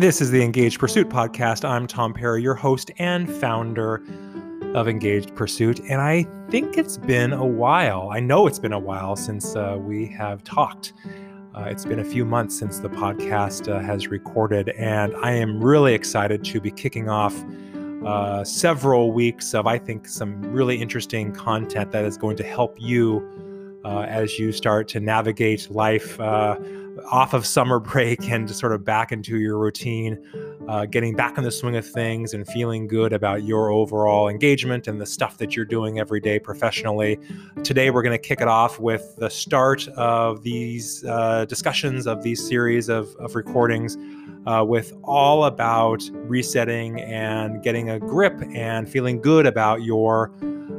This is the Engaged Pursuit podcast. I'm Tom Perry, your host and founder of Engaged Pursuit. And I think it's been a while. I know it's been a while since uh, we have talked. Uh, it's been a few months since the podcast uh, has recorded, and I am really excited to be kicking off uh, several weeks of, I think, some really interesting content that is going to help you uh, as you start to navigate life uh, off of summer break and just sort of back into your routine, uh, getting back in the swing of things and feeling good about your overall engagement and the stuff that you're doing every day professionally. Today, we're going to kick it off with the start of these uh, discussions of these series of, of recordings. Uh, with all about resetting and getting a grip and feeling good about your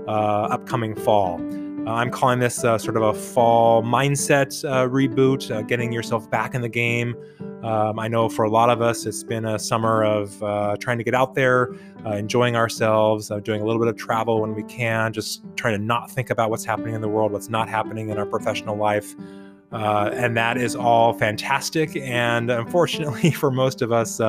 uh, upcoming fall. Uh, I'm calling this uh, sort of a fall mindset uh, reboot, uh, getting yourself back in the game. Um, I know for a lot of us, it's been a summer of uh, trying to get out there, uh, enjoying ourselves, doing a little bit of travel when we can, just trying to not think about what's happening in the world, what's not happening in our professional life. and that is all fantastic. And unfortunately, for most of us,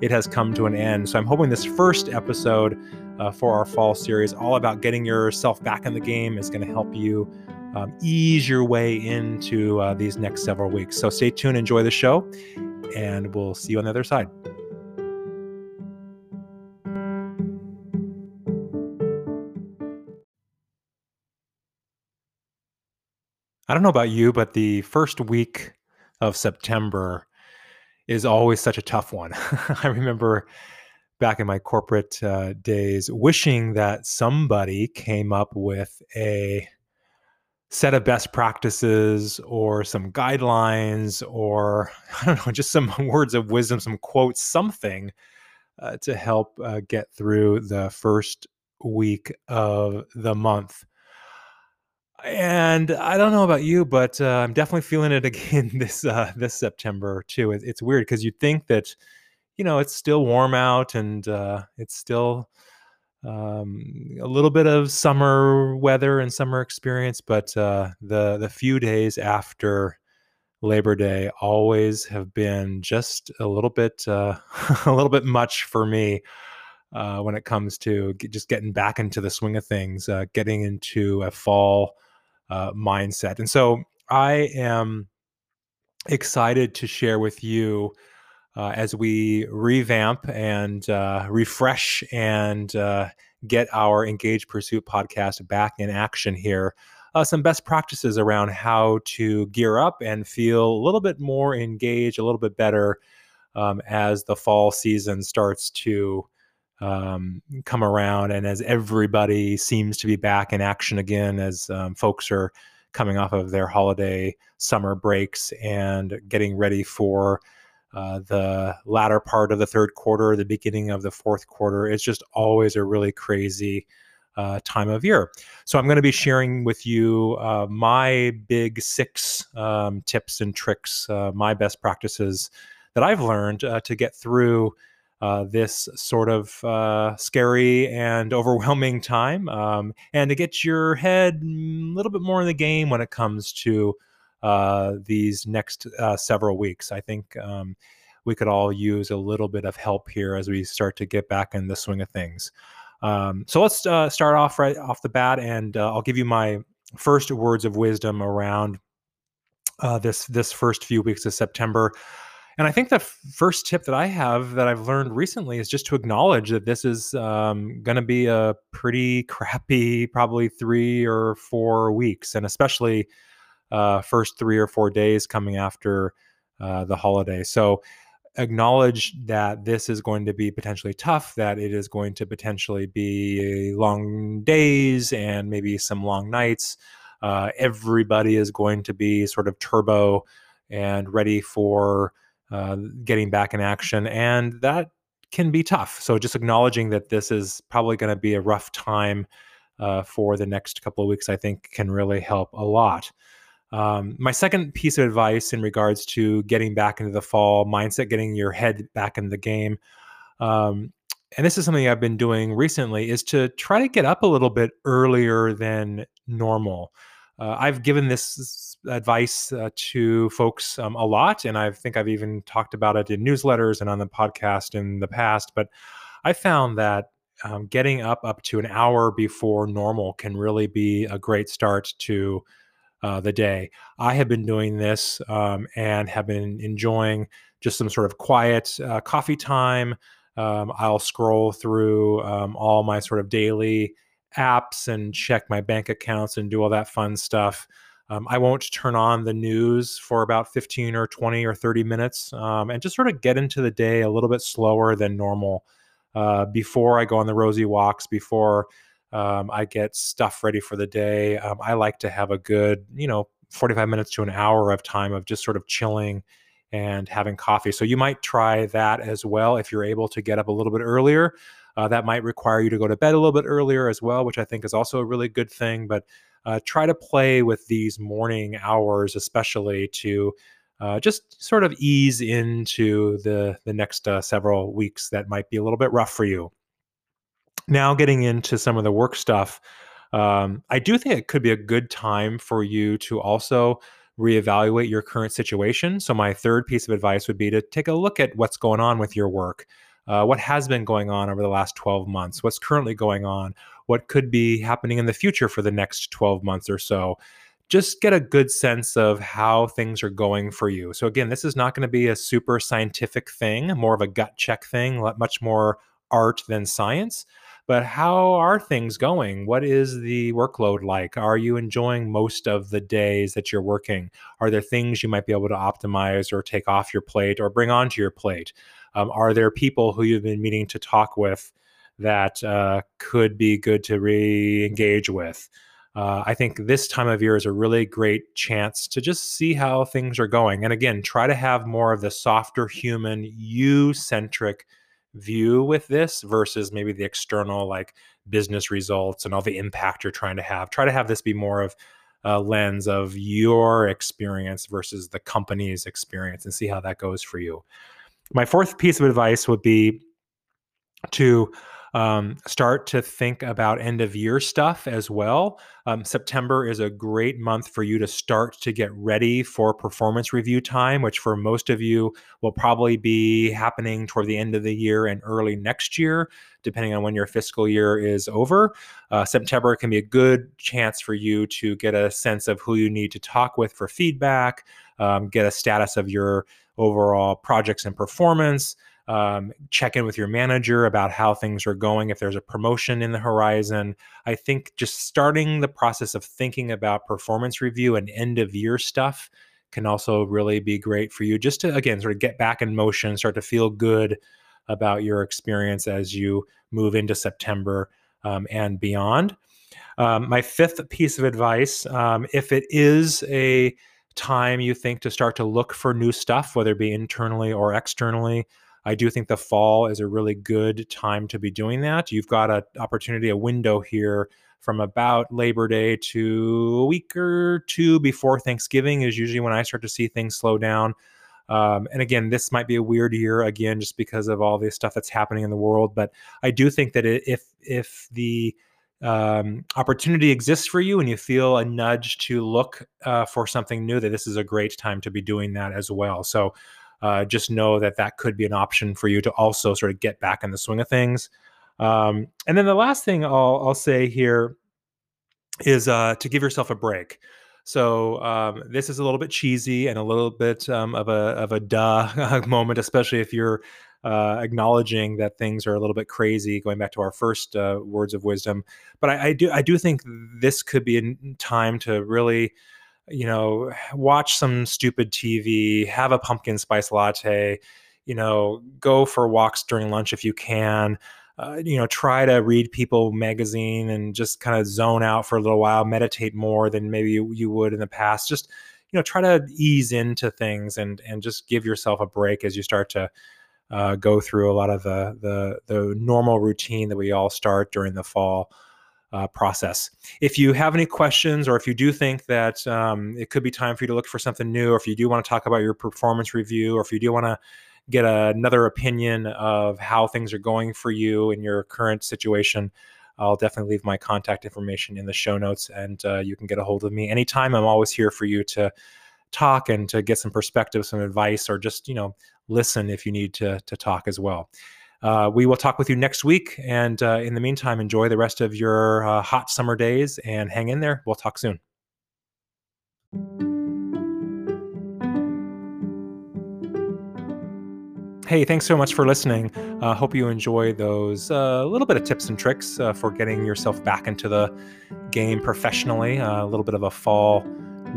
it has come to an end. So I'm hoping this first episode uh, for our fall series, all about getting yourself back in the game, is going to help you um, ease your way into uh, these next several weeks. So stay tuned, enjoy the show, and we'll see you on the other side. I don't know about you, but the first week of September is always such a tough one. I remember back in my corporate uh, days wishing that somebody came up with a set of best practices or some guidelines or I don't know, just some words of wisdom, some quotes, something uh, to help uh, get through the first week of the month. And I don't know about you, but uh, I'm definitely feeling it again this uh, this September too. It, it's weird because you'd think that you know it's still warm out and uh, it's still um, a little bit of summer weather and summer experience, but uh, the the few days after Labor Day always have been just a little bit uh, a little bit much for me uh, when it comes to just getting back into the swing of things, uh, getting into a fall uh, mindset, and so I am excited to share with you uh, as we revamp and uh, refresh and uh, get our Engaged Pursuit podcast back in action here. Uh, some best practices around how to gear up and feel a little bit more engaged, a little bit better um, as the fall season starts to um, come around and as everybody seems to be back in action again, as um, folks are coming off of their holiday summer breaks and getting ready for uh, the latter part of the third quarter, the beginning of the fourth quarter. It's just always a really crazy uh, time of year. So I'm going to be sharing with you uh, my big six um, tips and tricks, uh, my best practices that I've learned uh, to get through. this sort of scary and overwhelming time, um, and to get your head a little bit more in the game when it comes to uh, these next uh, several weeks. I think um, we could all use a little bit of help here as we start to get back in the swing of things. Um, so let's uh, start off right off the bat, and uh, I'll give you my first words of wisdom around uh, this this first few weeks of September. And I think the f- first tip that I have that I've learned recently is just to acknowledge that this is um, going to be a pretty crappy, probably three or four weeks, and especially uh, first three or four days coming after uh, the holiday. So acknowledge that this is going to be potentially tough, that it is going to potentially be long days and maybe some long nights. Uh, everybody is going to be sort of turbo and ready for uh, getting back in action. And that can be tough. So just acknowledging that this is probably going to be a rough time uh, for the next couple of weeks, I think can really help a lot. Um, my second piece of advice in regards to getting back into the fall mindset, getting your head back in the game, um, and this is something I've been doing recently, is to try to get up a little bit earlier than normal. Uh, I've given this advice uh, to folks um, a lot, and I think I've even talked about it in newsletters and on the podcast in the past. But I found that um, getting up up to an hour before normal can really be a great start to uh, the day. I have been doing this um, and have been enjoying just some sort of quiet uh, coffee time. Um, I'll scroll through um, all my sort of daily apps and check my bank accounts and do all that fun stuff. Um, I won't turn on the news for about 15 or 20 or 30 minutes um, and just sort of get into the day a little bit slower than normal uh, before I go on the rosy walks, before um, I get stuff ready for the day. Um, I like to have a good, you know, 45 minutes to an hour of time of just sort of chilling and having coffee. So you might try that as well if you're able to get up a little bit earlier. Uh, that might require you to go to bed a little bit earlier as well, which I think is also a really good thing. But uh, try to play with these morning hours, especially to uh, just sort of ease into the the next uh, several weeks that might be a little bit rough for you. Now, getting into some of the work stuff, um, I do think it could be a good time for you to also reevaluate your current situation. So, my third piece of advice would be to take a look at what's going on with your work. Uh, what has been going on over the last 12 months? What's currently going on? What could be happening in the future for the next 12 months or so? just get a good sense of how things are going for you. So, again, this is not going to be a super scientific thing, more of a gut check thing, much more art than science. But how are things going? What is the workload like? Are you enjoying most of the days that you're working? Are there things you might be able to optimize or take off your plate or bring onto your plate? Um, are there people who you've been meaning to talk with that uh, could be good to re engage with? uh, I think this time of year is a really great chance to just see how things are going. And again, try to have more of the softer human, you centric view with this versus maybe the external, like business results and all the impact you're trying to have. Try to have this be more of a lens of your experience versus the company's experience and see how that goes for you. My fourth piece of advice would be to um, start to think about end of year stuff as well. Um, September is a great month for you to start to get ready for performance review time, which for most of you will probably be happening toward the end of the year and early next year, depending on when your fiscal year is over. Uh, September can be a good chance for you to get a sense of who you need to talk with for feedback, um, get a status of your overall projects and performance um, check in with your manager about how things are going, if there's a promotion in the horizon. I think just starting the process of thinking about performance review and end of year stuff can also really be great for you just to, again, sort of get back in motion, start to feel good about your experience as you move into September um, and beyond. Um, my fifth piece of advice um, if it is a time you think to start to look for new stuff, whether it be internally or externally, I do think the fall is a really good time to be doing that. You've got an opportunity, a window here from about Labor Day to a week or two before Thanksgiving is usually when I start to see things slow down. Um, and again, this might be a weird year again, just because of all the stuff that's happening in the world. But I do think that if if the um, opportunity exists for you and you feel a nudge to look uh, for something new, that this is a great time to be doing that as well. So uh, just know that that could be an option for you to also sort of get back in the swing of things. Um, and then the last thing I'll, I'll say here is uh, to give yourself a break. So um, this is a little bit cheesy and a little bit um, of a of a duh moment, especially if you're uh, acknowledging that things are a little bit crazy. Going back to our first uh, words of wisdom, but I, I, do I do think this could be a time to really you know, watch some stupid TV, have a pumpkin spice latte, you know, go for walks during lunch if you can. Uh, you know, try to read People magazine and just kind of zone out for a little while, meditate more than maybe you, you would in the past. Just, you know, try to ease into things and and just give yourself a break as you start to uh, go through a lot of the the the normal routine that we all start during the fall uh, process. If you have any questions, or if you do think that um, it could be time for you to look for something new, or if you do want to talk about your performance review, or if you do want to get a, another opinion of how things are going for you in your current situation, I'll definitely leave my contact information in the show notes and uh, you can get a hold of me anytime. I'm always here for you to talk and to get some perspective, some advice, or just, you know, listen if you need to, to talk as well. Uh, we will talk with you next week. And uh, in the meantime, enjoy the rest of your uh, hot summer days and hang in there. We'll talk soon. Hey, thanks so much for listening. Uh, hope you enjoy those uh, little bit of tips and tricks uh, for getting yourself back into the game professionally. Uh, a little bit of a fall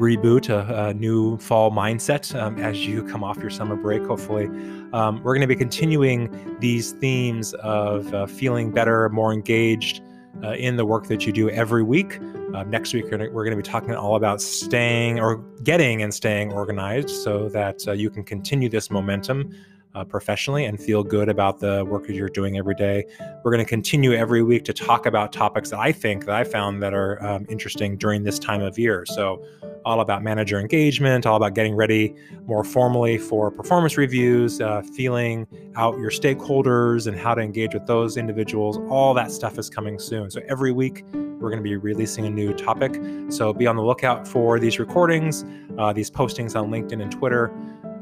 reboot, a, a new fall mindset um, as you come off your summer break. Hopefully, um, we're going to be continuing these themes of uh, feeling better, more engaged. Uh, in the work that you do every week. Uh, next week, we're going to be talking all about staying or getting and staying organized so that uh, you can continue this momentum uh, professionally and feel good about the work that you're doing every day. We're going to continue every week to talk about topics that I think that I found that are um, interesting during this time of year. So, all about manager engagement, all about getting ready more formally for performance reviews, uh, feeling out your stakeholders and how to engage with those individuals. All that stuff is coming soon. So, every week, we're going to be releasing a new topic. So, be on the lookout for these recordings, uh, these postings on LinkedIn and Twitter.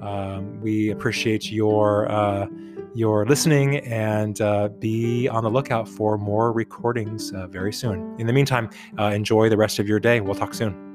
Um, we appreciate your uh, your listening and uh, be on the lookout for more recordings uh, very soon. In the meantime, uh, enjoy the rest of your day. We'll talk soon.